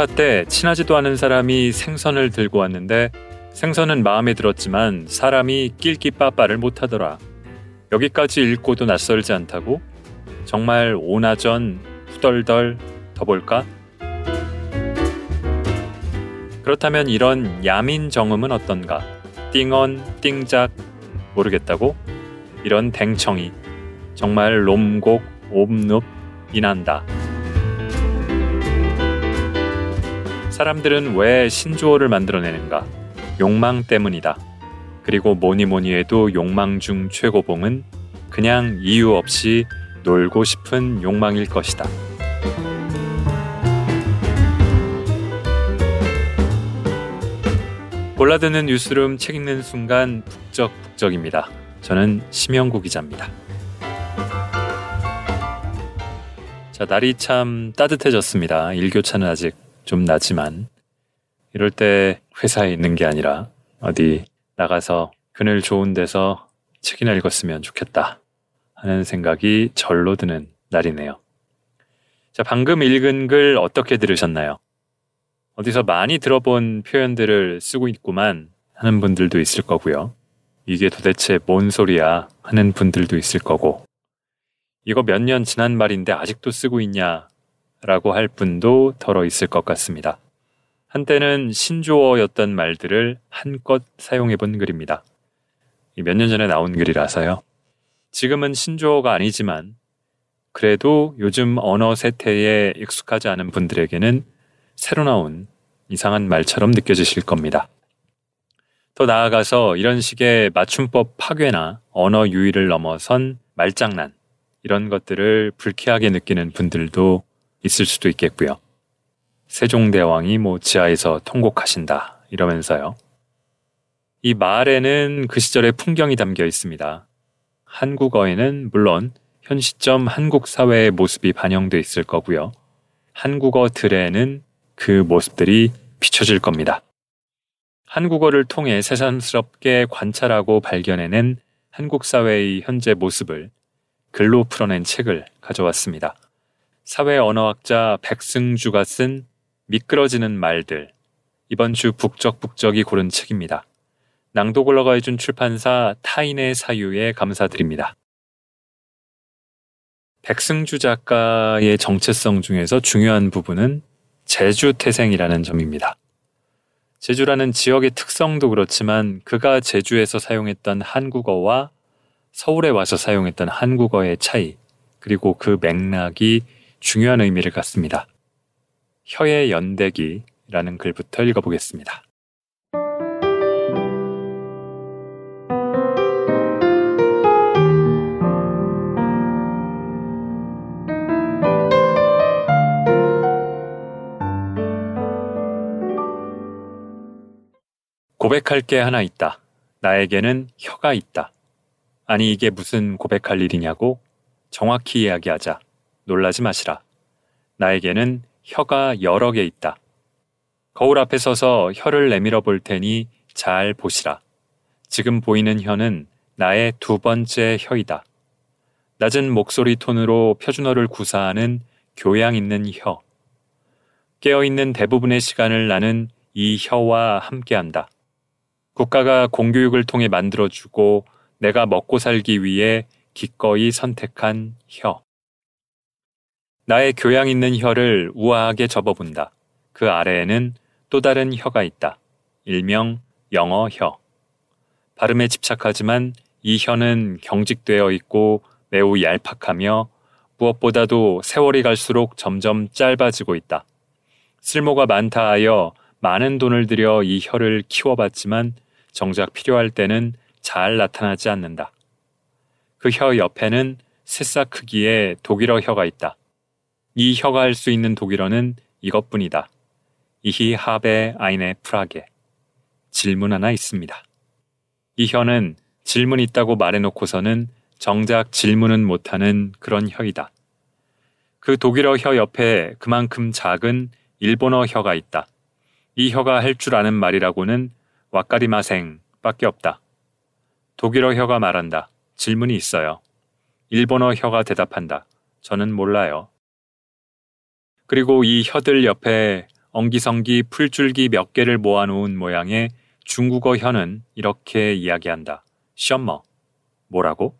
스파 때 친하지도 않은 사람이 생선을 들고 왔는데 생선은 마음에 들었지만 사람이 낄끼 빠빠를 못하더라. 여기까지 읽고도 낯설지 않다고? 정말 오나전 후덜덜 더 볼까? 그렇다면 이런 야민 정음은 어떤가? 띵언, 띵작 모르겠다고? 이런 댕청이 정말 롬곡, 옴눕, 이난다. 사람들은 왜 신조어를 만들어내는가? 욕망 때문이다. 그리고 뭐니 뭐니 해도 욕망 중 최고봉은 그냥 이유 없이 놀고 싶은 욕망일 것이다. 골라드는 뉴스룸 책 읽는 순간 북적북적입니다. 저는 심영구 기자입니다. 자, 날이 참 따뜻해졌습니다. 일교차는 아직 좀 나지만 이럴 때 회사에 있는 게 아니라 어디 나가서 그늘 좋은 데서 책이나 읽었으면 좋겠다 하는 생각이 절로 드는 날이네요. 자, 방금 읽은 글 어떻게 들으셨나요? 어디서 많이 들어본 표현들을 쓰고 있구만 하는 분들도 있을 거고요. 이게 도대체 뭔 소리야 하는 분들도 있을 거고. 이거 몇 년 지난 말인데 아직도 쓰고 있냐 라고 할 분도 덜어 있을 것 같습니다. 한때는 신조어였던 말들을 한껏 사용해 본 글입니다. 몇 년 전에 나온 글이라서요. 지금은 신조어가 아니지만 그래도 요즘 언어 세태에 익숙하지 않은 분들에게는 새로 나온 이상한 말처럼 느껴지실 겁니다. 더 나아가서 이런 식의 맞춤법 파괴나 언어 유의를 넘어선 말장난, 이런 것들을 불쾌하게 느끼는 분들도 있을 수도 있겠고요. 세종대왕이 뭐 지하에서 통곡하신다 이러면서요. 이 말에는 그 시절의 풍경이 담겨 있습니다. 한국어에는 물론 현 시점 한국 사회의 모습이 반영돼 있을 거고요. 한국어 들에는 그 모습들이 비춰질 겁니다. 한국어를 통해 새삼스럽게 관찰하고 발견해낸 한국 사회의 현재 모습을 글로 풀어낸 책을 가져왔습니다. 사회 언어학자 백승주가 쓴 미끄러지는 말들. 이번 주 북적북적이 고른 책입니다. 낭독을 허가해준 출판사 타인의 사유에 감사드립니다. 백승주 작가의 정체성 중에서 중요한 부분은 제주 태생이라는 점입니다. 제주라는 지역의 특성도 그렇지만 그가 제주에서 사용했던 한국어와 서울에 와서 사용했던 한국어의 차이, 그리고 그 맥락이 중요한 의미를 갖습니다. 혀의 연대기라는 글부터 읽어보겠습니다. 고백할 게 하나 있다. 나에게는 혀가 있다. 아니, 이게 무슨 고백할 일이냐고? 정확히 이야기하자. 놀라지 마시라. 나에게는 혀가 여러 개 있다. 거울 앞에 서서 혀를 내밀어 볼 테니 잘 보시라. 지금 보이는 혀는 나의 두 번째 혀이다. 낮은 목소리 톤으로 표준어를 구사하는 교양 있는 혀. 깨어있는 대부분의 시간을 나는 이 혀와 함께한다. 국가가 공교육을 통해 만들어주고 내가 먹고 살기 위해 기꺼이 선택한 혀. 나의 교양 있는 혀를 우아하게 접어본다. 그 아래에는 또 다른 혀가 있다. 일명 영어 혀. 발음에 집착하지만 이 혀는 경직되어 있고 매우 얄팍하며 무엇보다도 세월이 갈수록 점점 짧아지고 있다. 쓸모가 많다 하여 많은 돈을 들여 이 혀를 키워봤지만 정작 필요할 때는 잘 나타나지 않는다. 그 혀 옆에는 새싹 크기의 독일어 혀가 있다. 이 혀가 할 수 있는 독일어는 이것뿐이다. 이히 하베 아이네 프라게. 질문 하나 있습니다. 이 혀는 질문 있다고 말해놓고서는 정작 질문은 못하는 그런 혀이다. 그 독일어 혀 옆에 그만큼 작은 일본어 혀가 있다. 이 혀가 할 줄 아는 말이라고는 와까리마생 밖에 없다. 독일어 혀가 말한다. 질문이 있어요. 일본어 혀가 대답한다. 저는 몰라요. 그리고 이 혀들 옆에 엉기성기 풀줄기 몇 개를 모아놓은 모양의 중국어 혀는 이렇게 이야기한다. 셔머. 뭐라고?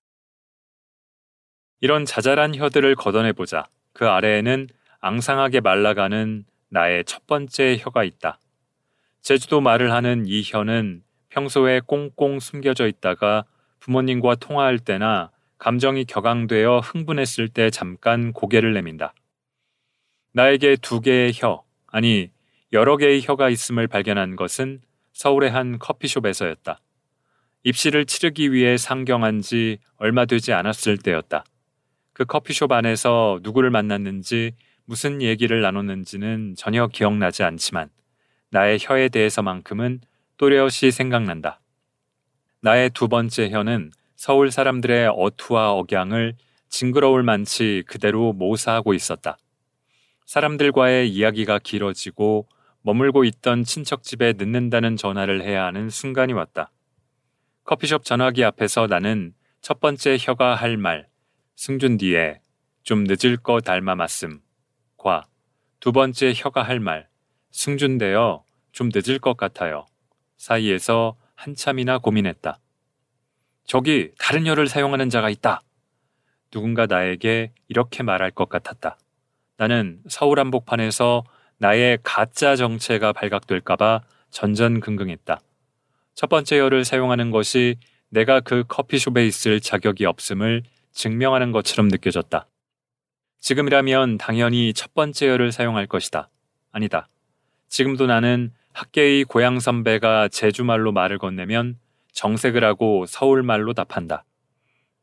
이런 자잘한 혀들을 걷어내보자. 그 아래에는 앙상하게 말라가는 나의 첫 번째 혀가 있다. 제주도 말을 하는 이 혀는 평소에 꽁꽁 숨겨져 있다가 부모님과 통화할 때나 감정이 격앙되어 흥분했을 때 잠깐 고개를 내민다. 나에게 두 개의 혀, 아니 여러 개의 혀가 있음을 발견한 것은 서울의 한 커피숍에서였다. 입시를 치르기 위해 상경한 지 얼마 되지 않았을 때였다. 그 커피숍 안에서 누구를 만났는지 무슨 얘기를 나눴는지는 전혀 기억나지 않지만 나의 혀에 대해서만큼은 또렷이 생각난다. 나의 두 번째 혀는 서울 사람들의 어투와 억양을 징그러울 만치 그대로 모사하고 있었다. 사람들과의 이야기가 길어지고 머물고 있던 친척 집에 늦는다는 전화를 해야 하는 순간이 왔다. 커피숍 전화기 앞에서 나는 첫 번째 혀가 할 말, 승준 뒤에 좀 늦을 거 닮아 맞음, 과 두 번째 혀가 할 말, 승준되어 좀 늦을 것 같아요. 사이에서 한참이나 고민했다. 저기 다른 혀를 사용하는 자가 있다. 누군가 나에게 이렇게 말할 것 같았다. 나는 서울 한복판에서 나의 가짜 정체가 발각될까봐 전전긍긍했다. 첫 번째 혀를 사용하는 것이 내가 그 커피숍에 있을 자격이 없음을 증명하는 것처럼 느껴졌다. 지금이라면 당연히 첫 번째 혀를 사용할 것이다. 아니다. 지금도 나는 학계의 고향 선배가 제주말로 말을 건네면 정색을 하고 서울말로 답한다.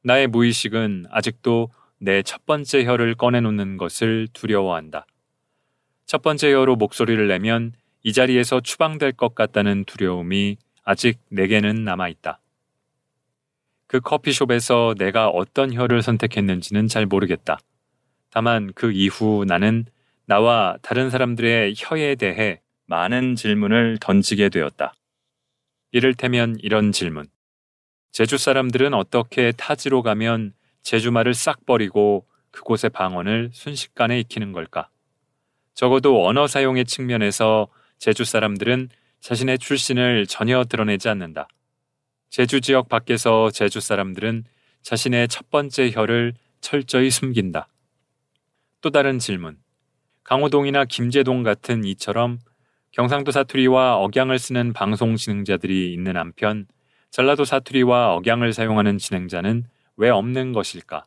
나의 무의식은 아직도 내 첫 번째 혀를 꺼내놓는 것을 두려워한다. 첫 번째 혀로 목소리를 내면 이 자리에서 추방될 것 같다는 두려움이 아직 내게는 남아있다. 그 커피숍에서 내가 어떤 혀를 선택했는지는 잘 모르겠다. 다만 그 이후 나는 나와 다른 사람들의 혀에 대해 많은 질문을 던지게 되었다. 이를테면 이런 질문. 제주 사람들은 어떻게 타지로 가면 제주말을 싹 버리고 그곳의 방언을 순식간에 익히는 걸까? 적어도 언어 사용의 측면에서 제주 사람들은 자신의 출신을 전혀 드러내지 않는다. 제주 지역 밖에서 제주 사람들은 자신의 첫 번째 혀를 철저히 숨긴다. 또 다른 질문. 강호동이나 김제동 같은 이처럼 경상도 사투리와 억양을 쓰는 방송 진행자들이 있는 한편 전라도 사투리와 억양을 사용하는 진행자는 왜 없는 것일까?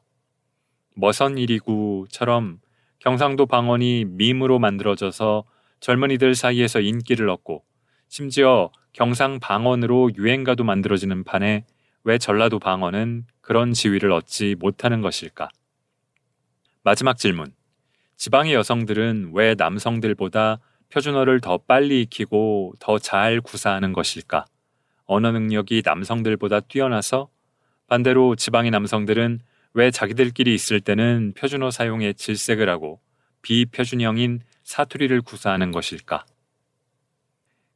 머선 일이구처럼 경상도 방언이 밈으로 만들어져서 젊은이들 사이에서 인기를 얻고 심지어 경상 방언으로 유행가도 만들어지는 판에 왜 전라도 방언은 그런 지위를 얻지 못하는 것일까? 마지막 질문. 지방의 여성들은 왜 남성들보다 표준어를 더 빨리 익히고 더 잘 구사하는 것일까? 언어 능력이 남성들보다 뛰어나서 반대로 지방의 남성들은 왜 자기들끼리 있을 때는 표준어 사용에 질색을 하고 비표준형인 사투리를 구사하는 것일까?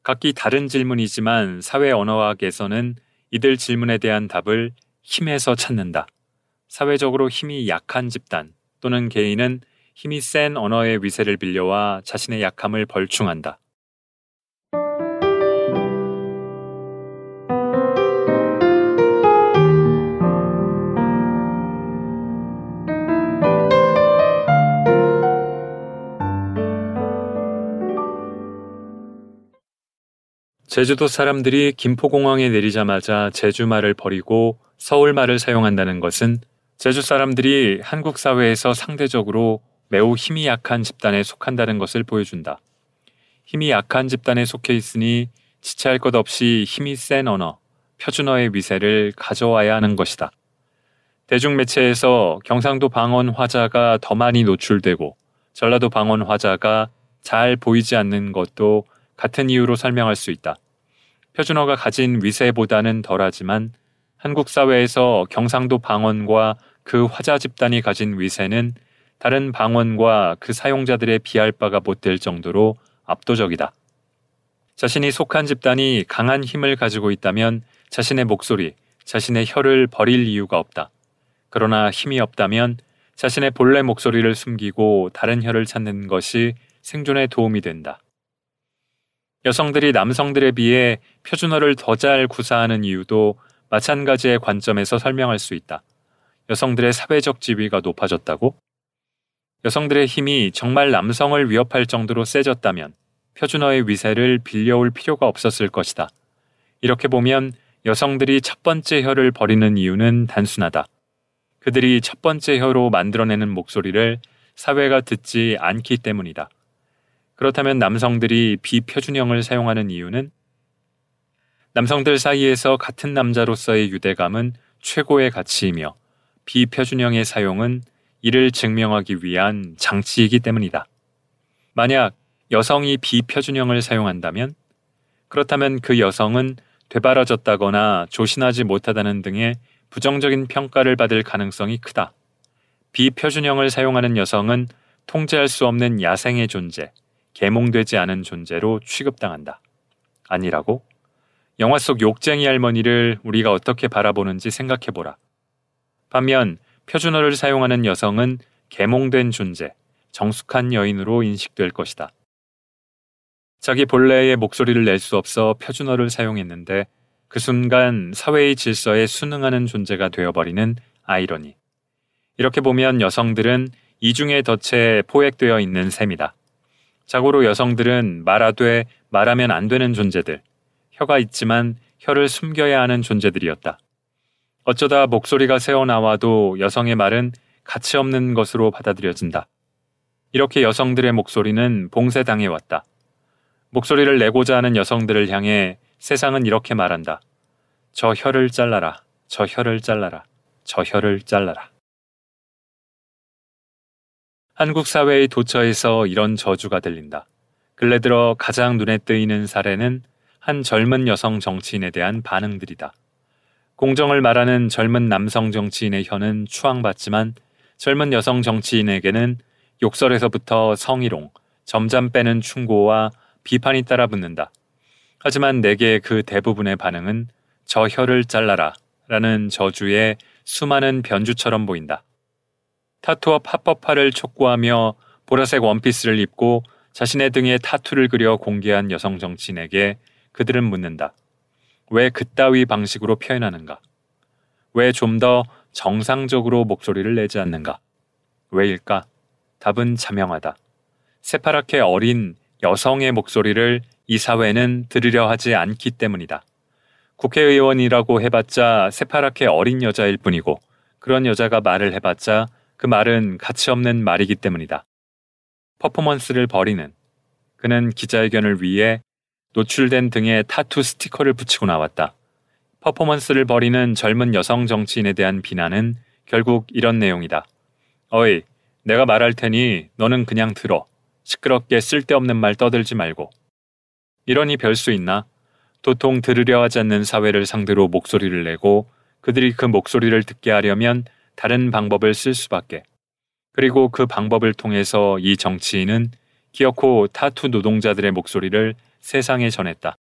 각기 다른 질문이지만 사회 언어학에서는 이들 질문에 대한 답을 힘에서 찾는다. 사회적으로 힘이 약한 집단 또는 개인은 힘이 센 언어의 위세를 빌려와 자신의 약함을 벌충한다. 제주도 사람들이 김포공항에 내리자마자 제주말을 버리고 서울말을 사용한다는 것은 제주 사람들이 한국 사회에서 상대적으로 매우 힘이 약한 집단에 속한다는 것을 보여준다. 힘이 약한 집단에 속해 있으니 지체할 것 없이 힘이 센 언어, 표준어의 위세를 가져와야 하는 것이다. 대중매체에서 경상도 방언 화자가 더 많이 노출되고 전라도 방언 화자가 잘 보이지 않는 것도 같은 이유로 설명할 수 있다. 표준어가 가진 위세보다는 덜하지만 한국 사회에서 경상도 방언과 그 화자 집단이 가진 위세는 다른 방언과 그 사용자들의 비할 바가 못 될 정도로 압도적이다. 자신이 속한 집단이 강한 힘을 가지고 있다면 자신의 목소리, 자신의 혀를 버릴 이유가 없다. 그러나 힘이 없다면 자신의 본래 목소리를 숨기고 다른 혀를 찾는 것이 생존에 도움이 된다. 여성들이 남성들에 비해 표준어를 더 잘 구사하는 이유도 마찬가지의 관점에서 설명할 수 있다. 여성들의 사회적 지위가 높아졌다고? 여성들의 힘이 정말 남성을 위협할 정도로 세졌다면 표준어의 위세를 빌려올 필요가 없었을 것이다. 이렇게 보면 여성들이 첫 번째 혀를 버리는 이유는 단순하다. 그들이 첫 번째 혀로 만들어내는 목소리를 사회가 듣지 않기 때문이다. 그렇다면 남성들이 비표준형을 사용하는 이유는 남성들 사이에서 같은 남자로서의 유대감은 최고의 가치이며 비표준형의 사용은 이를 증명하기 위한 장치이기 때문이다. 만약 여성이 비표준형을 사용한다면 그렇다면 그 여성은 되바라졌다거나 조신하지 못하다는 등의 부정적인 평가를 받을 가능성이 크다. 비표준형을 사용하는 여성은 통제할 수 없는 야생의 존재, 계몽되지 않은 존재로 취급당한다. 아니라고? 영화 속 욕쟁이 할머니를 우리가 어떻게 바라보는지 생각해보라. 반면 표준어를 사용하는 여성은 계몽된 존재, 정숙한 여인으로 인식될 것이다. 자기 본래의 목소리를 낼 수 없어 표준어를 사용했는데 그 순간 사회의 질서에 순응하는 존재가 되어버리는 아이러니. 이렇게 보면 여성들은 이중의 덫에 포획되어 있는 셈이다. 자고로 여성들은 말하되 말하면 안 되는 존재들, 혀가 있지만 혀를 숨겨야 하는 존재들이었다. 어쩌다 목소리가 새어나와도 여성의 말은 가치 없는 것으로 받아들여진다. 이렇게 여성들의 목소리는 봉쇄당해 왔다. 목소리를 내고자 하는 여성들을 향해 세상은 이렇게 말한다. 저 혀를 잘라라. 저 혀를 잘라라. 저 혀를 잘라라. 한국 사회의 도처에서 이런 저주가 들린다. 근래 들어 가장 눈에 띄는 사례는 한 젊은 여성 정치인에 대한 반응들이다. 공정을 말하는 젊은 남성 정치인의 혀는 추앙받지만 젊은 여성 정치인에게는 욕설에서부터 성희롱, 점잠 빼는 충고와 비판이 따라붙는다. 하지만 내게 그 대부분의 반응은 저 혀를 잘라라 라는 저주의 수많은 변주처럼 보인다. 타투와 팝법화를 촉구하며 보라색 원피스를 입고 자신의 등에 타투를 그려 공개한 여성 정치인에게 그들은 묻는다. 왜 그따위 방식으로 표현하는가? 왜 좀 더 정상적으로 목소리를 내지 않는가? 왜일까? 답은 자명하다. 새파랗게 어린 여성의 목소리를 이 사회는 들으려 하지 않기 때문이다. 국회의원이라고 해봤자 새파랗게 어린 여자일 뿐이고 그런 여자가 말을 해봤자 그 말은 가치 없는 말이기 때문이다. 퍼포먼스를 버리는 그는 기자회견을 위해 노출된 등에 타투 스티커를 붙이고 나왔다. 퍼포먼스를 벌이는 젊은 여성 정치인에 대한 비난은 결국 이런 내용이다. 어이, 내가 말할 테니 너는 그냥 들어. 시끄럽게 쓸데없는 말 떠들지 말고. 이러니 별 수 있나? 도통 들으려 하지 않는 사회를 상대로 목소리를 내고 그들이 그 목소리를 듣게 하려면 다른 방법을 쓸 수밖에. 그리고 그 방법을 통해서 이 정치인은 기어코 타투 노동자들의 목소리를 세상에 전했다.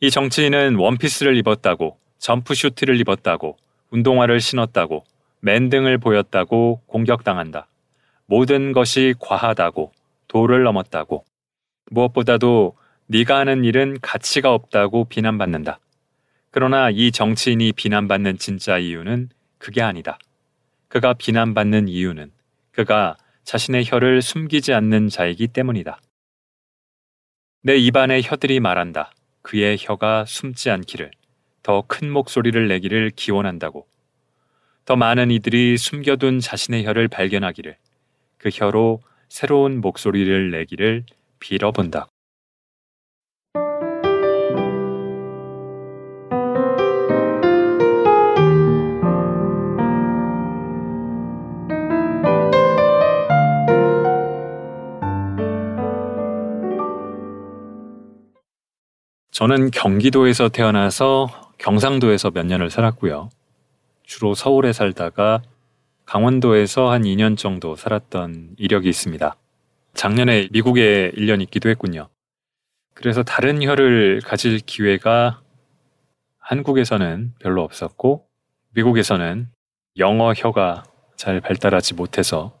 이 정치인은 원피스를 입었다고, 점프슈트를 입었다고, 운동화를 신었다고, 맨 등을 보였다고 공격당한다. 모든 것이 과하다고 도를 넘었다고 무엇보다도 네가 하는 일은 가치가 없다고 비난받는다. 그러나 이 정치인이 비난받는 진짜 이유는 그게 아니다. 그가 비난받는 이유는 그가 자신의 혀를 숨기지 않는 자이기 때문이다. 내 입안의 혀들이 말한다. 그의 혀가 숨지 않기를, 더 큰 목소리를 내기를 기원한다고. 더 많은 이들이 숨겨둔 자신의 혀를 발견하기를, 그 혀로 새로운 목소리를 내기를 빌어본다. 저는 경기도에서 태어나서 경상도에서 몇 년을 살았고요. 주로 서울에 살다가 강원도에서 한 2년 정도 살았던 이력이 있습니다. 작년에 미국에 1년 있기도 했군요. 그래서 다른 혀를 가질 기회가 한국에서는 별로 없었고, 미국에서는 영어 혀가 잘 발달하지 못해서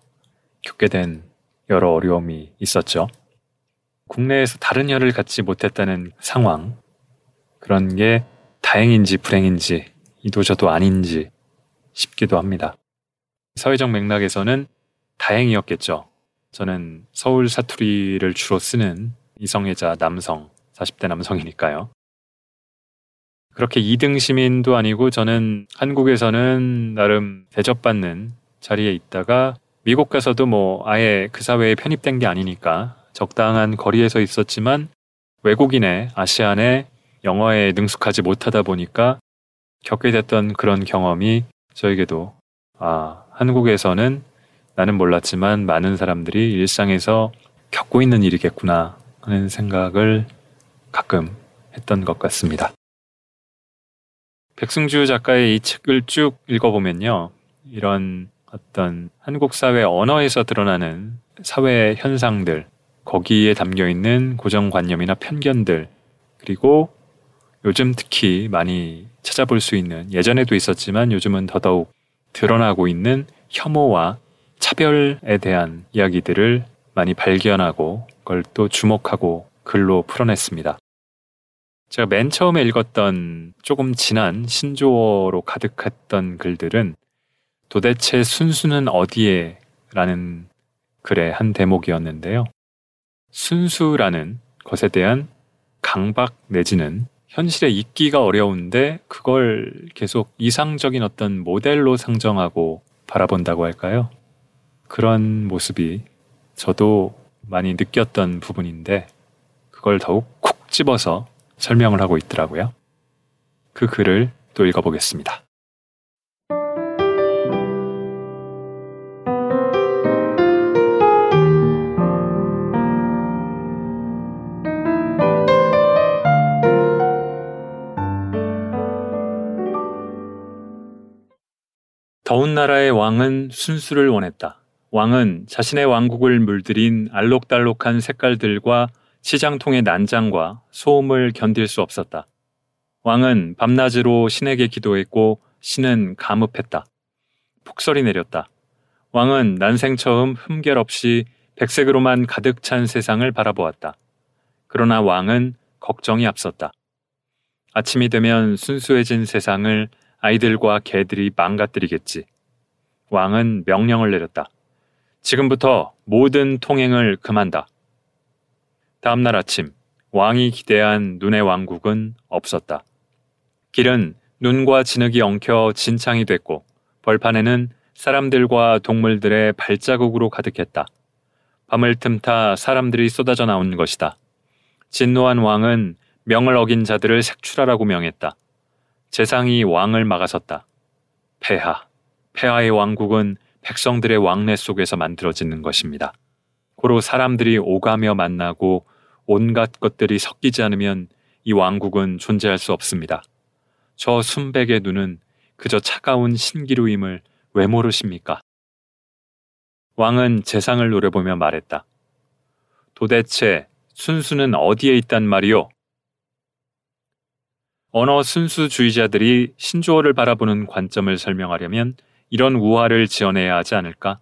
겪게 된 여러 어려움이 있었죠. 국내에서 다른 혀를 갖지 못했다는 상황. 그런 게 다행인지 불행인지 이도저도 아닌지 싶기도 합니다. 사회적 맥락에서는 다행이었겠죠. 저는 서울 사투리를 주로 쓰는 이성애자 남성, 40대 남성이니까요. 그렇게 2등 시민도 아니고 저는 한국에서는 나름 대접받는 자리에 있다가 미국 가서도 뭐 아예 그 사회에 편입된 게 아니니까 적당한 거리에서 있었지만 외국인의 아시안의 영어에 능숙하지 못하다 보니까 겪게 됐던 그런 경험이 저에게도 아, 한국에서는 나는 몰랐지만 많은 사람들이 일상에서 겪고 있는 일이겠구나 하는 생각을 가끔 했던 것 같습니다. 백승주 작가의 이 책을 쭉 읽어보면요. 이런 어떤 한국 사회 언어에서 드러나는 사회 현상들, 거기에 담겨 있는 고정관념이나 편견들, 그리고 요즘 특히 많이 찾아볼 수 있는 예전에도 있었지만 요즘은 더더욱 드러나고 있는 혐오와 차별에 대한 이야기들을 많이 발견하고 그걸 또 주목하고 글로 풀어냈습니다. 제가 맨 처음에 읽었던 조금 진한 신조어로 가득했던 글들은 도대체 순수는 어디에? 라는 글의 한 대목이었는데요. 순수라는 것에 대한 강박 내지는 현실에 있기가 어려운데 그걸 계속 이상적인 어떤 모델로 상정하고 바라본다고 할까요? 그런 모습이 저도 많이 느꼈던 부분인데 그걸 더욱 콕 집어서 설명을 하고 있더라고요. 그 글을 또 읽어보겠습니다. 더운 나라의 왕은 순수를 원했다. 왕은 자신의 왕국을 물들인 알록달록한 색깔들과 시장통의 난장과 소음을 견딜 수 없었다. 왕은 밤낮으로 신에게 기도했고 신은 감읍했다. 폭설이 내렸다. 왕은 난생 처음 흠결 없이 백색으로만 가득 찬 세상을 바라보았다. 그러나 왕은 걱정이 앞섰다. 아침이 되면 순수해진 세상을 아이들과 개들이 망가뜨리겠지. 왕은 명령을 내렸다. 지금부터 모든 통행을 금한다. 다음날 아침 왕이 기대한 눈의 왕국은 없었다. 길은 눈과 진흙이 엉켜 진창이 됐고 벌판에는 사람들과 동물들의 발자국으로 가득했다. 밤을 틈타 사람들이 쏟아져 나온 것이다. 진노한 왕은 명을 어긴 자들을 색출하라고 명했다. 재상이 왕을 막아섰다. 폐하. 폐하의 왕국은 백성들의 왕래 속에서 만들어지는 것입니다. 고로 사람들이 오가며 만나고 온갖 것들이 섞이지 않으면 이 왕국은 존재할 수 없습니다. 저 순백의 눈은 그저 차가운 신기루임을 왜 모르십니까? 왕은 재상을 노려보며 말했다. 도대체 순수는 어디에 있단 말이오? 언어 순수주의자들이 신조어를 바라보는 관점을 설명하려면 이런 우화를 지어내야 하지 않을까?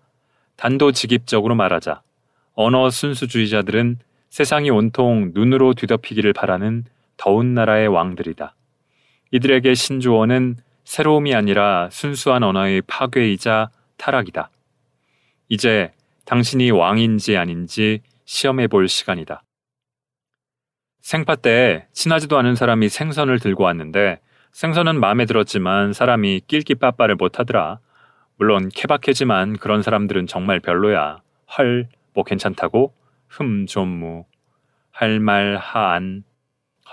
단도직입적으로 말하자. 언어 순수주의자들은 세상이 온통 눈으로 뒤덮이기를 바라는 더운 나라의 왕들이다. 이들에게 신조어는 새로움이 아니라 순수한 언어의 파괴이자 타락이다. 이제 당신이 왕인지 아닌지 시험해 볼 시간이다. 생파 때 친하지도 않은 사람이 생선을 들고 왔는데 생선은 마음에 들었지만 사람이 낄끼 빠빠를 못하더라. 물론 케바케지만 그런 사람들은 정말 별로야. 헐, 뭐 괜찮다고? 흠, 좀 무. 할 말, 하안.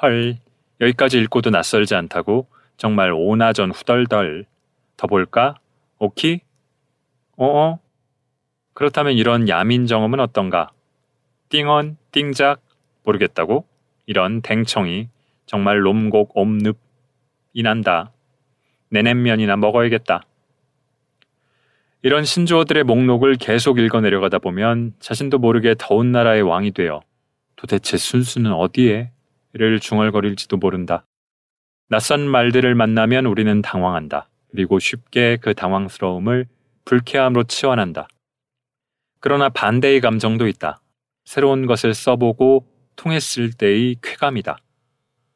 헐, 여기까지 읽고도 낯설지 않다고? 정말 오나전 후덜덜. 더 볼까? 오키? 어어? 그렇다면 이런 야민 정음은 어떤가? 띵언, 띵작, 모르겠다고? 이런 댕청이 정말 롬곡 옴늪 이난다. 내냄면이나 먹어야겠다. 이런 신조어들의 목록을 계속 읽어 내려가다 보면 자신도 모르게 더운 나라의 왕이 되어 도대체 순수는 어디에? 를 중얼거릴지도 모른다. 낯선 말들을 만나면 우리는 당황한다. 그리고 쉽게 그 당황스러움을 불쾌함으로 치환한다. 그러나 반대의 감정도 있다. 새로운 것을 써보고 통했을 때의 쾌감이다.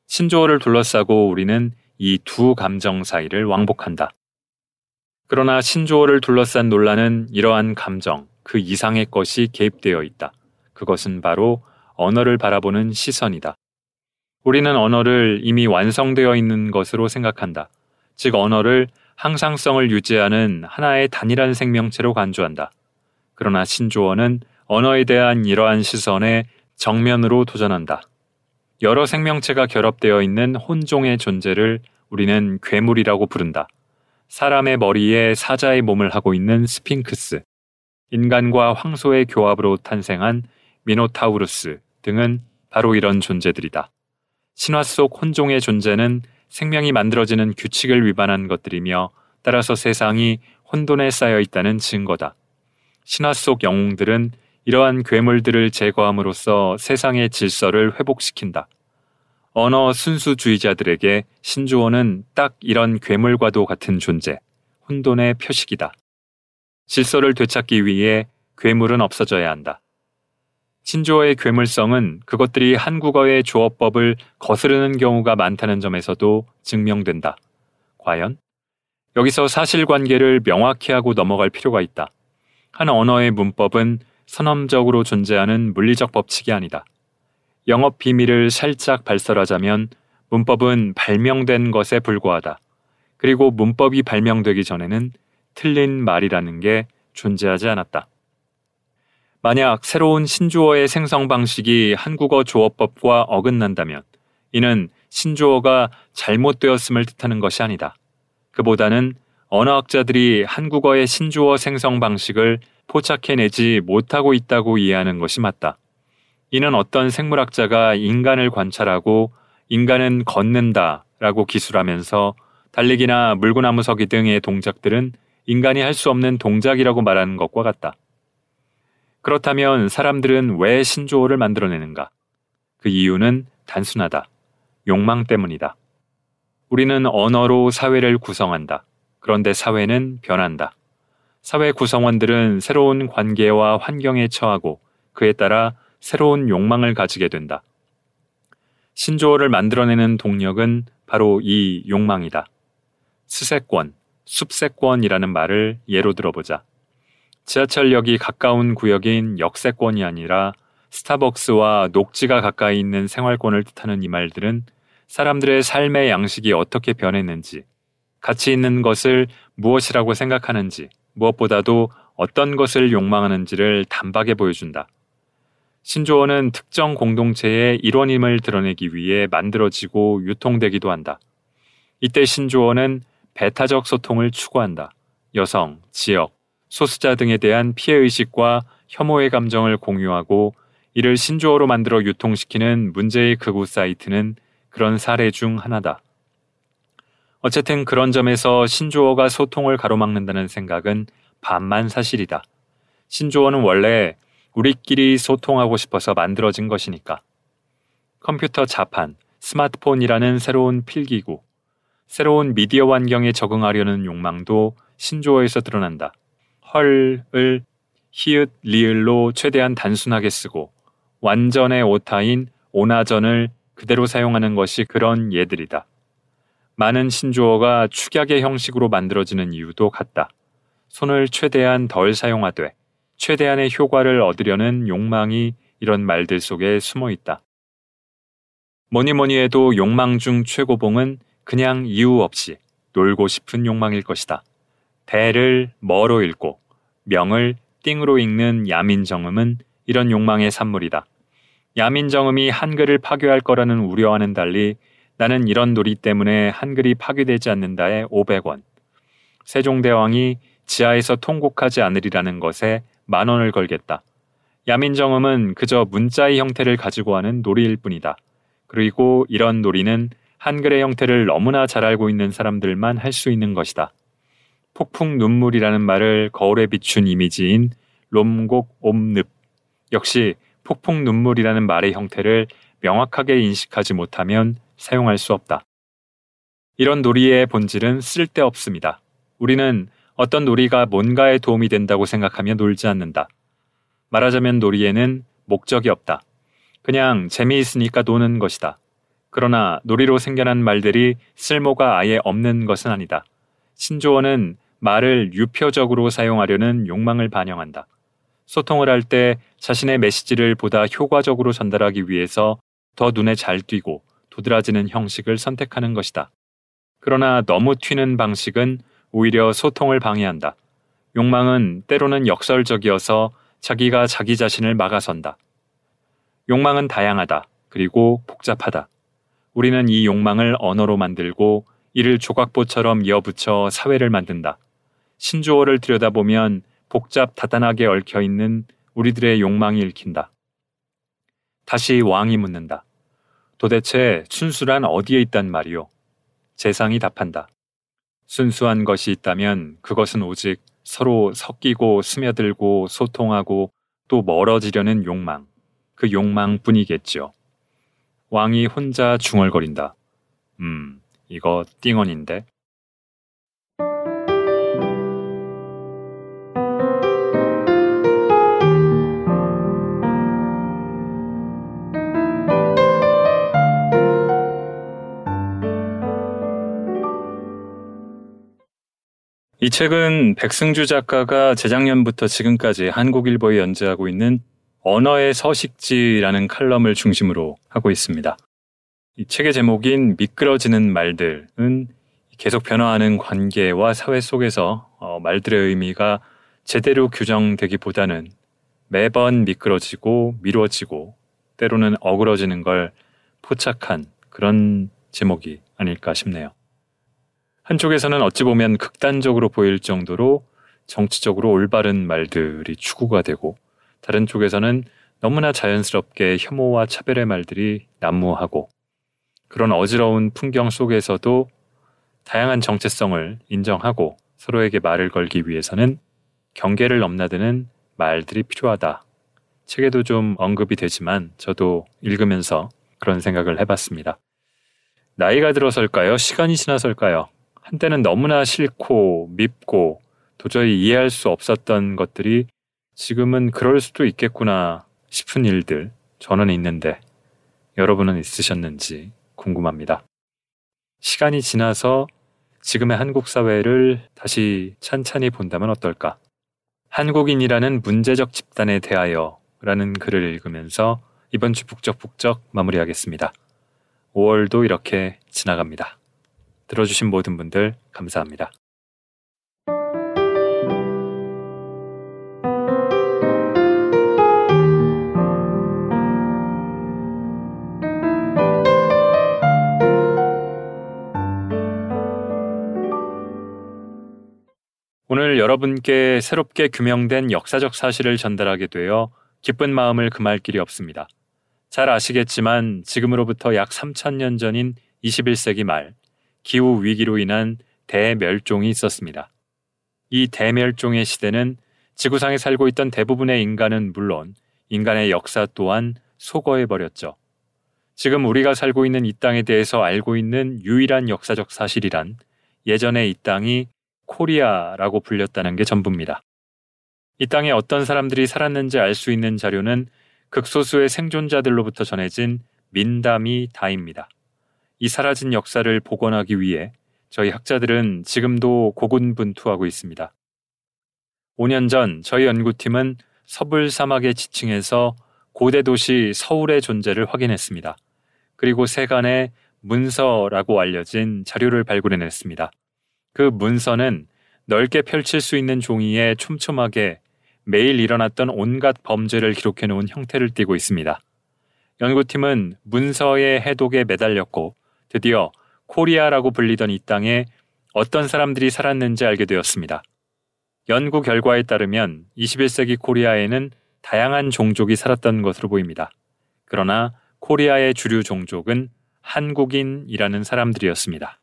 신조어를 둘러싸고 우리는 이 두 감정 사이를 왕복한다. 그러나 신조어를 둘러싼 논란은 이러한 감정, 그 이상의 것이 개입되어 있다. 그것은 바로 언어를 바라보는 시선이다. 우리는 언어를 이미 완성되어 있는 것으로 생각한다. 즉, 언어를 항상성을 유지하는 하나의 단일한 생명체로 간주한다. 그러나 신조어는 언어에 대한 이러한 시선에 정면으로 도전한다. 여러 생명체가 결합되어 있는 혼종의 존재를 우리는 괴물이라고 부른다. 사람의 머리에 사자의 몸을 하고 있는 스핑크스, 인간과 황소의 교합으로 탄생한 미노타우루스 등은 바로 이런 존재들이다. 신화 속 혼종의 존재는 생명이 만들어지는 규칙을 위반한 것들이며 따라서 세상이 혼돈에 쌓여 있다는 증거다. 신화 속 영웅들은 이러한 괴물들을 제거함으로써 세상의 질서를 회복시킨다. 언어 순수주의자들에게 신조어는 딱 이런 괴물과도 같은 존재, 혼돈의 표식이다. 질서를 되찾기 위해 괴물은 없어져야 한다. 신조어의 괴물성은 그것들이 한국어의 조어법을 거스르는 경우가 많다는 점에서도 증명된다. 과연? 여기서 사실관계를 명확히 하고 넘어갈 필요가 있다. 한 언어의 문법은 선언적으로 존재하는 물리적 법칙이 아니다. 영업 비밀을 살짝 발설하자면 문법은 발명된 것에 불과하다. 그리고 문법이 발명되기 전에는 틀린 말이라는 게 존재하지 않았다. 만약 새로운 신조어의 생성 방식이 한국어 조어법과 어긋난다면 이는 신조어가 잘못되었음을 뜻하는 것이 아니다. 그보다는 언어학자들이 한국어의 신조어 생성 방식을 포착해내지 못하고 있다고 이해하는 것이 맞다. 이는 어떤 생물학자가 인간을 관찰하고 인간은 걷는다 라고 기술하면서 달리기나 물구나무 서기 등의 동작들은 인간이 할 수 없는 동작이라고 말하는 것과 같다. 그렇다면 사람들은 왜 신조어를 만들어내는가? 그 이유는 단순하다. 욕망 때문이다. 우리는 언어로 사회를 구성한다. 그런데 사회는 변한다. 사회 구성원들은 새로운 관계와 환경에 처하고 그에 따라 새로운 욕망을 가지게 된다. 신조어를 만들어내는 동력은 바로 이 욕망이다. 스세권, 숲세권이라는 말을 예로 들어보자. 지하철역이 가까운 구역인 역세권이 아니라 스타벅스와 녹지가 가까이 있는 생활권을 뜻하는 이 말들은 사람들의 삶의 양식이 어떻게 변했는지, 가치 있는 것을 무엇이라고 생각하는지, 무엇보다도 어떤 것을 욕망하는지를 단박에 보여준다. 신조어는 특정 공동체의 일원임을 드러내기 위해 만들어지고 유통되기도 한다. 이때 신조어는 배타적 소통을 추구한다. 여성, 지역, 소수자 등에 대한 피해의식과 혐오의 감정을 공유하고 이를 신조어로 만들어 유통시키는 문제의 극우 사이트는 그런 사례 중 하나다. 어쨌든 그런 점에서 신조어가 소통을 가로막는다는 생각은 반만 사실이다. 신조어는 원래 우리끼리 소통하고 싶어서 만들어진 것이니까. 컴퓨터 자판, 스마트폰이라는 새로운 필기구, 새로운 미디어 환경에 적응하려는 욕망도 신조어에서 드러난다. 헐을 히읗, 리을로 최대한 단순하게 쓰고 완전의 오타인 오나전을 그대로 사용하는 것이 그런 예들이다. 많은 신조어가 축약의 형식으로 만들어지는 이유도 같다. 손을 최대한 덜 사용하되 최대한의 효과를 얻으려는 욕망이 이런 말들 속에 숨어 있다. 뭐니 뭐니 해도 욕망 중 최고봉은 그냥 이유 없이 놀고 싶은 욕망일 것이다. 대를 뭐로 읽고 명을 띵으로 읽는 야민정음은 이런 욕망의 산물이다. 야민정음이 한글을 파괴할 거라는 우려와는 달리 나는 이런 놀이 때문에 한글이 파괴되지 않는다에 500원. 세종대왕이 지하에서 통곡하지 않으리라는 것에 만 원을 걸겠다. 야민정음은 그저 문자의 형태를 가지고 하는 놀이일 뿐이다. 그리고 이런 놀이는 한글의 형태를 너무나 잘 알고 있는 사람들만 할 수 있는 것이다. 폭풍 눈물이라는 말을 거울에 비춘 이미지인 롬곡 옴늪. 역시 폭풍 눈물이라는 말의 형태를 명확하게 인식하지 못하면 사용할 수 없다. 이런 놀이의 본질은 쓸데없습니다. 우리는 어떤 놀이가 뭔가에 도움이 된다고 생각하며 놀지 않는다. 말하자면 놀이에는 목적이 없다. 그냥 재미있으니까 노는 것이다. 그러나 놀이로 생겨난 말들이 쓸모가 아예 없는 것은 아니다. 신조어는 말을 유표적으로 사용하려는 욕망을 반영한다. 소통을 할 때 자신의 메시지를 보다 효과적으로 전달하기 위해서 더 눈에 잘 띄고 도드라지는 형식을 선택하는 것이다. 그러나 너무 튀는 방식은 오히려 소통을 방해한다. 욕망은 때로는 역설적이어서 자기가 자기 자신을 막아선다. 욕망은 다양하다. 그리고 복잡하다. 우리는 이 욕망을 언어로 만들고 이를 조각보처럼 이어붙여 사회를 만든다. 신조어를 들여다보면 복잡 다단하게 얽혀 있는 우리들의 욕망이 읽힌다. 다시 왕이 묻는다. 도대체 순수란 어디에 있단 말이오? 재상이 답한다. 순수한 것이 있다면 그것은 오직 서로 섞이고 스며들고 소통하고 또 멀어지려는 욕망, 그 욕망뿐이겠죠. 왕이 혼자 중얼거린다. 음, 이거 띵언인데. 이 책은 백승주 작가가 재작년부터 지금까지 한국일보에 연재하고 있는 언어의 서식지라는 칼럼을 중심으로 하고 있습니다. 이 책의 제목인 미끄러지는 말들은 계속 변화하는 관계와 사회 속에서 어, 말들의 의미가 제대로 규정되기보다는 매번 미끄러지고 미뤄지고 때로는 어그러지는 걸 포착한 그런 제목이 아닐까 싶네요. 한쪽에서는 어찌 보면 극단적으로 보일 정도로 정치적으로 올바른 말들이 추구가 되고 다른 쪽에서는 너무나 자연스럽게 혐오와 차별의 말들이 난무하고 그런 어지러운 풍경 속에서도 다양한 정체성을 인정하고 서로에게 말을 걸기 위해서는 경계를 넘나드는 말들이 필요하다. 책에도 좀 언급이 되지만 저도 읽으면서 그런 생각을 해봤습니다. 나이가 들어설까요? 시간이 지나설까요? 한때는 너무나 싫고 밉고 도저히 이해할 수 없었던 것들이 지금은 그럴 수도 있겠구나 싶은 일들 저는 있는데 여러분은 있으셨는지 궁금합니다. 시간이 지나서 지금의 한국 사회를 다시 찬찬히 본다면 어떨까? 한국인이라는 문제적 집단에 대하여 라는 글을 읽으면서 이번 주 북적북적 마무리하겠습니다. 5월도 이렇게 지나갑니다. 들어주신 모든 분들 감사합니다. 오늘 여러분께 새롭게 규명된 역사적 사실을 전달하게 되어 기쁜 마음을 금할 길이 없습니다. 잘 아시겠지만 지금으로부터 약 3천년 전인 21세기 말 기후 위기로 인한 대멸종이 있었습니다. 이 대멸종의 시대는 지구상에 살고 있던 대부분의 인간은 물론 인간의 역사 또한 소거해 버렸죠. 지금 우리가 살고 있는 이 땅에 대해서 알고 있는 유일한 역사적 사실이란 예전에 이 땅이 코리아라고 불렸다는 게 전부입니다. 이 땅에 어떤 사람들이 살았는지 알 수 있는 자료는 극소수의 생존자들로부터 전해진 민담이 다입니다. 이 사라진 역사를 복원하기 위해 저희 학자들은 지금도 고군분투하고 있습니다. 5년 전 저희 연구팀은 서불 사막의 지층에서 고대 도시 서울의 존재를 확인했습니다. 그리고 세간에 문서라고 알려진 자료를 발굴해냈습니다. 그 문서는 넓게 펼칠 수 있는 종이에 촘촘하게 매일 일어났던 온갖 범죄를 기록해 놓은 형태를 띠고 있습니다. 연구팀은 문서의 해독에 매달렸고 드디어 코리아라고 불리던 이 땅에 어떤 사람들이 살았는지 알게 되었습니다. 연구 결과에 따르면 21세기 코리아에는 다양한 종족이 살았던 것으로 보입니다. 그러나 코리아의 주류 종족은 한국인이라는 사람들이었습니다.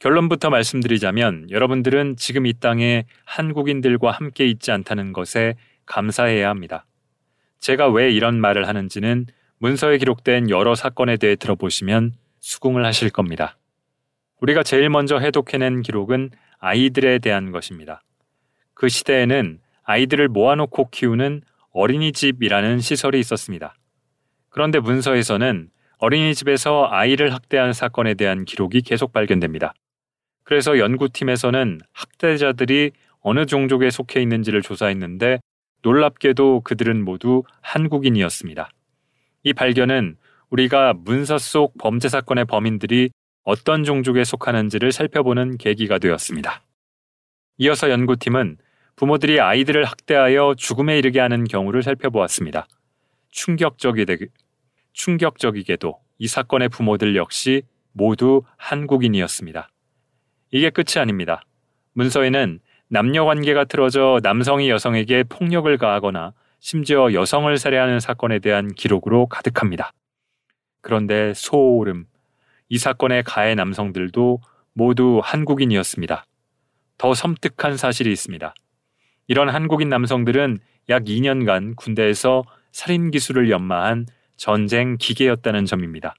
결론부터 말씀드리자면 여러분들은 지금 이 땅에 한국인들과 함께 있지 않다는 것에 감사해야 합니다. 제가 왜 이런 말을 하는지는 문서에 기록된 여러 사건에 대해 들어보시면 수긍을 하실 겁니다. 우리가 제일 먼저 해독해낸 기록은 아이들에 대한 것입니다. 그 시대에는 아이들을 모아놓고 키우는 어린이집이라는 시설이 있었습니다. 그런데 문서에서는 어린이집에서 아이를 학대한 사건에 대한 기록이 계속 발견됩니다. 그래서 연구팀에서는 학대자들이 어느 종족에 속해 있는지를 조사했는데 놀랍게도 그들은 모두 한국인이었습니다. 이 발견은 우리가 문서 속 범죄 사건의 범인들이 어떤 종족에 속하는지를 살펴보는 계기가 되었습니다. 이어서 연구팀은 부모들이 아이들을 학대하여 죽음에 이르게 하는 경우를 살펴보았습니다. 충격적이되, 충격적이게도 이 사건의 부모들 역시 모두 한국인이었습니다. 이게 끝이 아닙니다. 문서에는 남녀 관계가 틀어져 남성이 여성에게 폭력을 가하거나 심지어 여성을 살해하는 사건에 대한 기록으로 가득합니다. 그런데 소름. 이 사건의 가해 남성들도 모두 한국인이었습니다. 더 섬뜩한 사실이 있습니다. 이런 한국인 남성들은 약 2년간 군대에서 살인 기술을 연마한 전쟁 기계였다는 점입니다.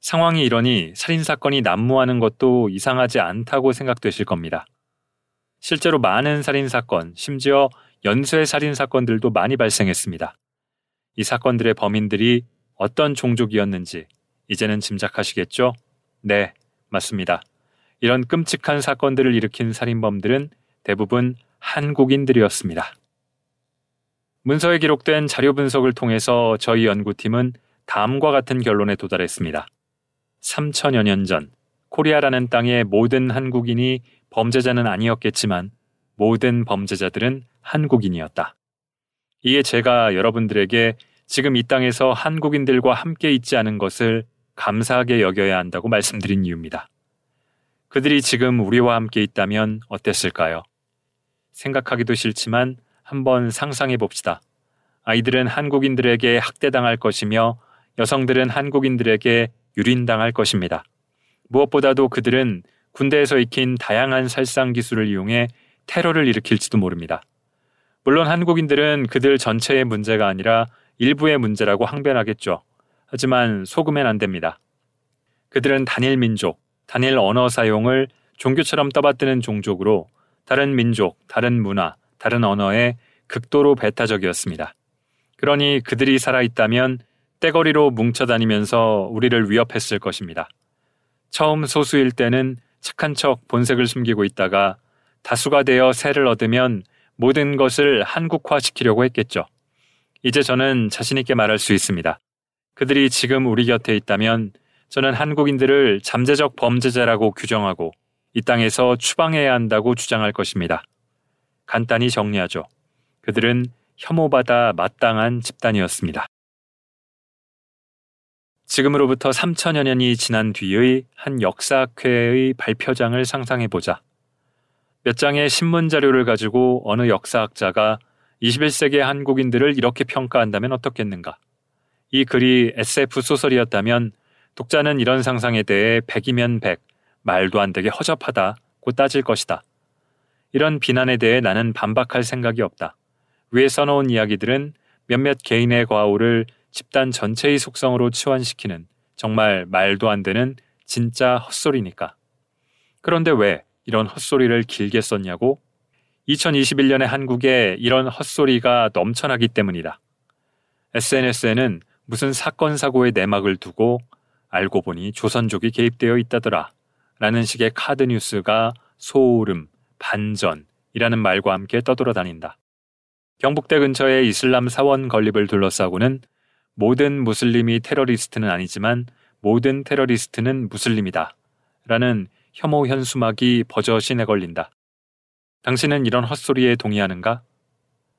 상황이 이러니 살인 사건이 난무하는 것도 이상하지 않다고 생각되실 겁니다. 실제로 많은 살인 사건, 심지어 연쇄 살인 사건들도 많이 발생했습니다. 이 사건들의 범인들이 어떤 종족이었는지 이제는 짐작하시겠죠? 네, 맞습니다. 이런 끔찍한 사건들을 일으킨 살인범들은 대부분 한국인들이었습니다. 문서에 기록된 자료 분석을 통해서 저희 연구팀은 다음과 같은 결론에 도달했습니다. 3천여 년 전, 코리아라는 땅의 모든 한국인이 범죄자는 아니었겠지만 모든 범죄자들은 한국인이었다. 이에 제가 여러분들에게 지금 이 땅에서 한국인들과 함께 있지 않은 것을 감사하게 여겨야 한다고 말씀드린 이유입니다. 그들이 지금 우리와 함께 있다면 어땠을까요? 생각하기도 싫지만 한번 상상해 봅시다. 아이들은 한국인들에게 학대당할 것이며 여성들은 한국인들에게 유린당할 것입니다. 무엇보다도 그들은 군대에서 익힌 다양한 살상 기술을 이용해 테러를 일으킬지도 모릅니다. 물론 한국인들은 그들 전체의 문제가 아니라 일부의 문제라고 항변하겠죠. 하지만 속으면 안 됩니다. 그들은 단일 민족, 단일 언어 사용을 종교처럼 떠받드는 종족으로 다른 민족, 다른 문화, 다른 언어에 극도로 배타적이었습니다. 그러니 그들이 살아있다면 떼거리로 뭉쳐다니면서 우리를 위협했을 것입니다. 처음 소수일 때는 착한 척 본색을 숨기고 있다가 다수가 되어 새를 얻으면 모든 것을 한국화시키려고 했겠죠. 이제 저는 자신있게 말할 수 있습니다. 그들이 지금 우리 곁에 있다면 저는 한국인들을 잠재적 범죄자라고 규정하고 이 땅에서 추방해야 한다고 주장할 것입니다. 간단히 정리하죠. 그들은 혐오받아 마땅한 집단이었습니다. 지금으로부터 3천여 년이 지난 뒤의 한 역사학회의 발표장을 상상해 보자. 몇 장의 신문 자료를 가지고 어느 역사학자가 21세기의 한국인들을 이렇게 평가한다면 어떻겠는가? 이 글이 SF 소설이었다면 독자는 이런 상상에 대해 백이면 백, 말도 안 되게 허접하다고 따질 것이다. 이런 비난에 대해 나는 반박할 생각이 없다. 위에 써놓은 이야기들은 몇몇 개인의 과오를 집단 전체의 속성으로 치환시키는 정말 말도 안 되는 진짜 헛소리니까. 그런데 왜 이런 헛소리를 길게 썼냐고? 2021년의 한국에 이런 헛소리가 넘쳐나기 때문이다. SNS에는 무슨 사건 사고의 내막을 두고 알고 보니 조선족이 개입되어 있다더라. 라는 식의 카드 뉴스가 소름, 반전이라는 말과 함께 떠돌아다닌다. 경북대 근처의 이슬람 사원 건립을 둘러싸고는 모든 무슬림이 테러리스트는 아니지만 모든 테러리스트는 무슬림이다. 라는 혐오 현수막이 버젓이 내 걸린다. 당신은 이런 헛소리에 동의하는가?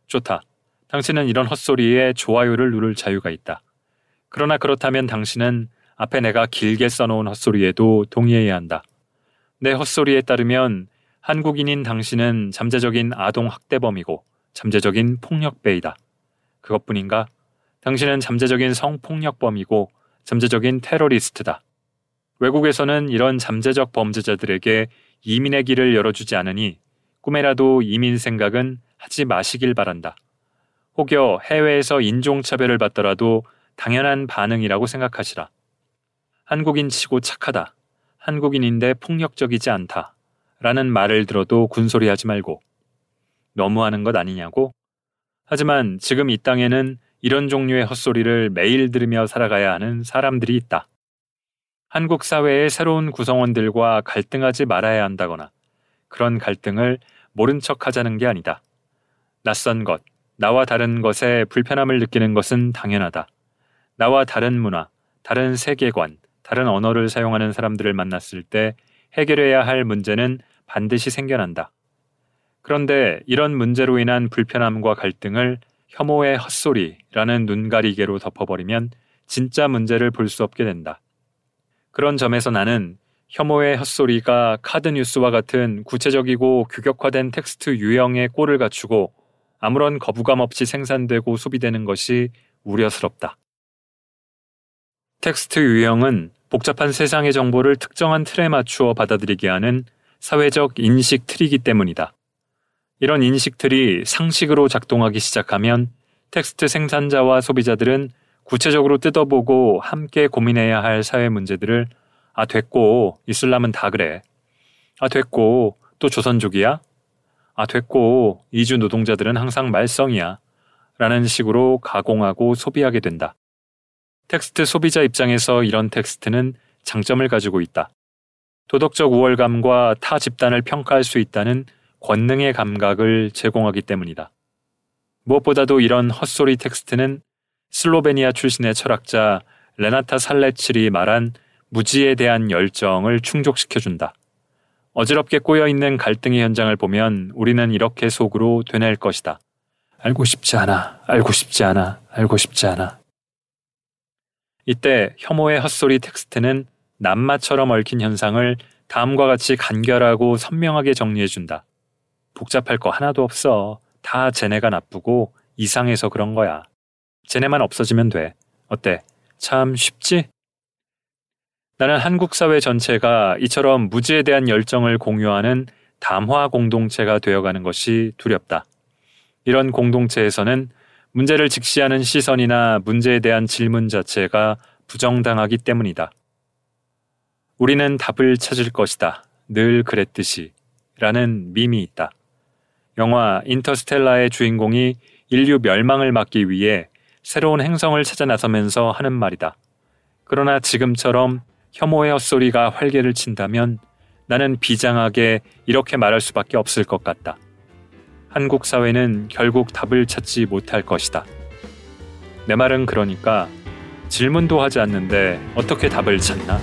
좋다. 당신은 이런 헛소리에 좋아요를 누를 자유가 있다. 그러나 그렇다면 당신은 앞에 내가 길게 써놓은 헛소리에도 동의해야 한다. 내 헛소리에 따르면 한국인인 당신은 잠재적인 아동 학대범이고 잠재적인 폭력배이다. 그것뿐인가? 당신은 잠재적인 성폭력범이고 잠재적인 테러리스트다. 외국에서는 이런 잠재적 범죄자들에게 이민의 길을 열어주지 않으니 꿈에라도 이민 생각은 하지 마시길 바란다. 혹여 해외에서 인종차별을 받더라도 당연한 반응이라고 생각하시라. 한국인 치고 착하다. 한국인인데 폭력적이지 않다. 라는 말을 들어도 군소리 하지 말고 너무하는 것 아니냐고? 하지만 지금 이 땅에는 이런 종류의 헛소리를 매일 들으며 살아가야 하는 사람들이 있다. 한국 사회의 새로운 구성원들과 갈등하지 말아야 한다거나 그런 갈등을 모른 척 하자는 게 아니다. 낯선 것, 나와 다른 것에 불편함을 느끼는 것은 당연하다. 나와 다른 문화, 다른 세계관, 다른 언어를 사용하는 사람들을 만났을 때 해결해야 할 문제는 반드시 생겨난다. 그런데 이런 문제로 인한 불편함과 갈등을 혐오의 헛소리라는 눈가리개로 덮어버리면 진짜 문제를 볼 수 없게 된다. 그런 점에서 나는 혐오의 헛소리가 카드 뉴스와 같은 구체적이고 규격화된 텍스트 유형의 꼴을 갖추고 아무런 거부감 없이 생산되고 소비되는 것이 우려스럽다. 텍스트 유형은 복잡한 세상의 정보를 특정한 틀에 맞추어 받아들이게 하는 사회적 인식 틀이기 때문이다. 이런 인식 틀이 상식으로 작동하기 시작하면 텍스트 생산자와 소비자들은 구체적으로 뜯어보고 함께 고민해야 할 사회 문제들을 아 됐고 이슬람은 다 그래. 아 됐고 또 조선족이야? 아 됐고 이주 노동자들은 항상 말썽이야. 라는 식으로 가공하고 소비하게 된다. 텍스트 소비자 입장에서 이런 텍스트는 장점을 가지고 있다. 도덕적 우월감과 타 집단을 평가할 수 있다는 권능의 감각을 제공하기 때문이다. 무엇보다도 이런 헛소리 텍스트는 슬로베니아 출신의 철학자 레나타 살레칠이 말한 무지에 대한 열정을 충족시켜준다. 어지럽게 꼬여있는 갈등의 현장을 보면 우리는 이렇게 속으로 되뇌일 것이다. 알고 싶지 않아, 알고 싶지 않아, 알고 싶지 않아. 이때 혐오의 헛소리 텍스트는 난마처럼 얽힌 현상을 다음과 같이 간결하고 선명하게 정리해준다. 복잡할 거 하나도 없어. 다 쟤네가 나쁘고 이상해서 그런 거야. 쟤네만 없어지면 돼. 어때? 참 쉽지? 나는 한국 사회 전체가 이처럼 무지에 대한 열정을 공유하는 담화 공동체가 되어가는 것이 두렵다. 이런 공동체에서는 문제를 직시하는 시선이나 문제에 대한 질문 자체가 부정당하기 때문이다. 우리는 답을 찾을 것이다. 늘 그랬듯이. 라는 밈이 있다. 영화 인터스텔라의 주인공이 인류 멸망을 막기 위해 새로운 행성을 찾아 나서면서 하는 말이다. 그러나 지금처럼 혐오의 헛소리가 활개를 친다면 나는 비장하게 이렇게 말할 수밖에 없을 것 같다. 한국 사회는 결국 답을 찾지 못할 것이다. 내 말은 그러니까 질문도 하지 않는데 어떻게 답을 찾나?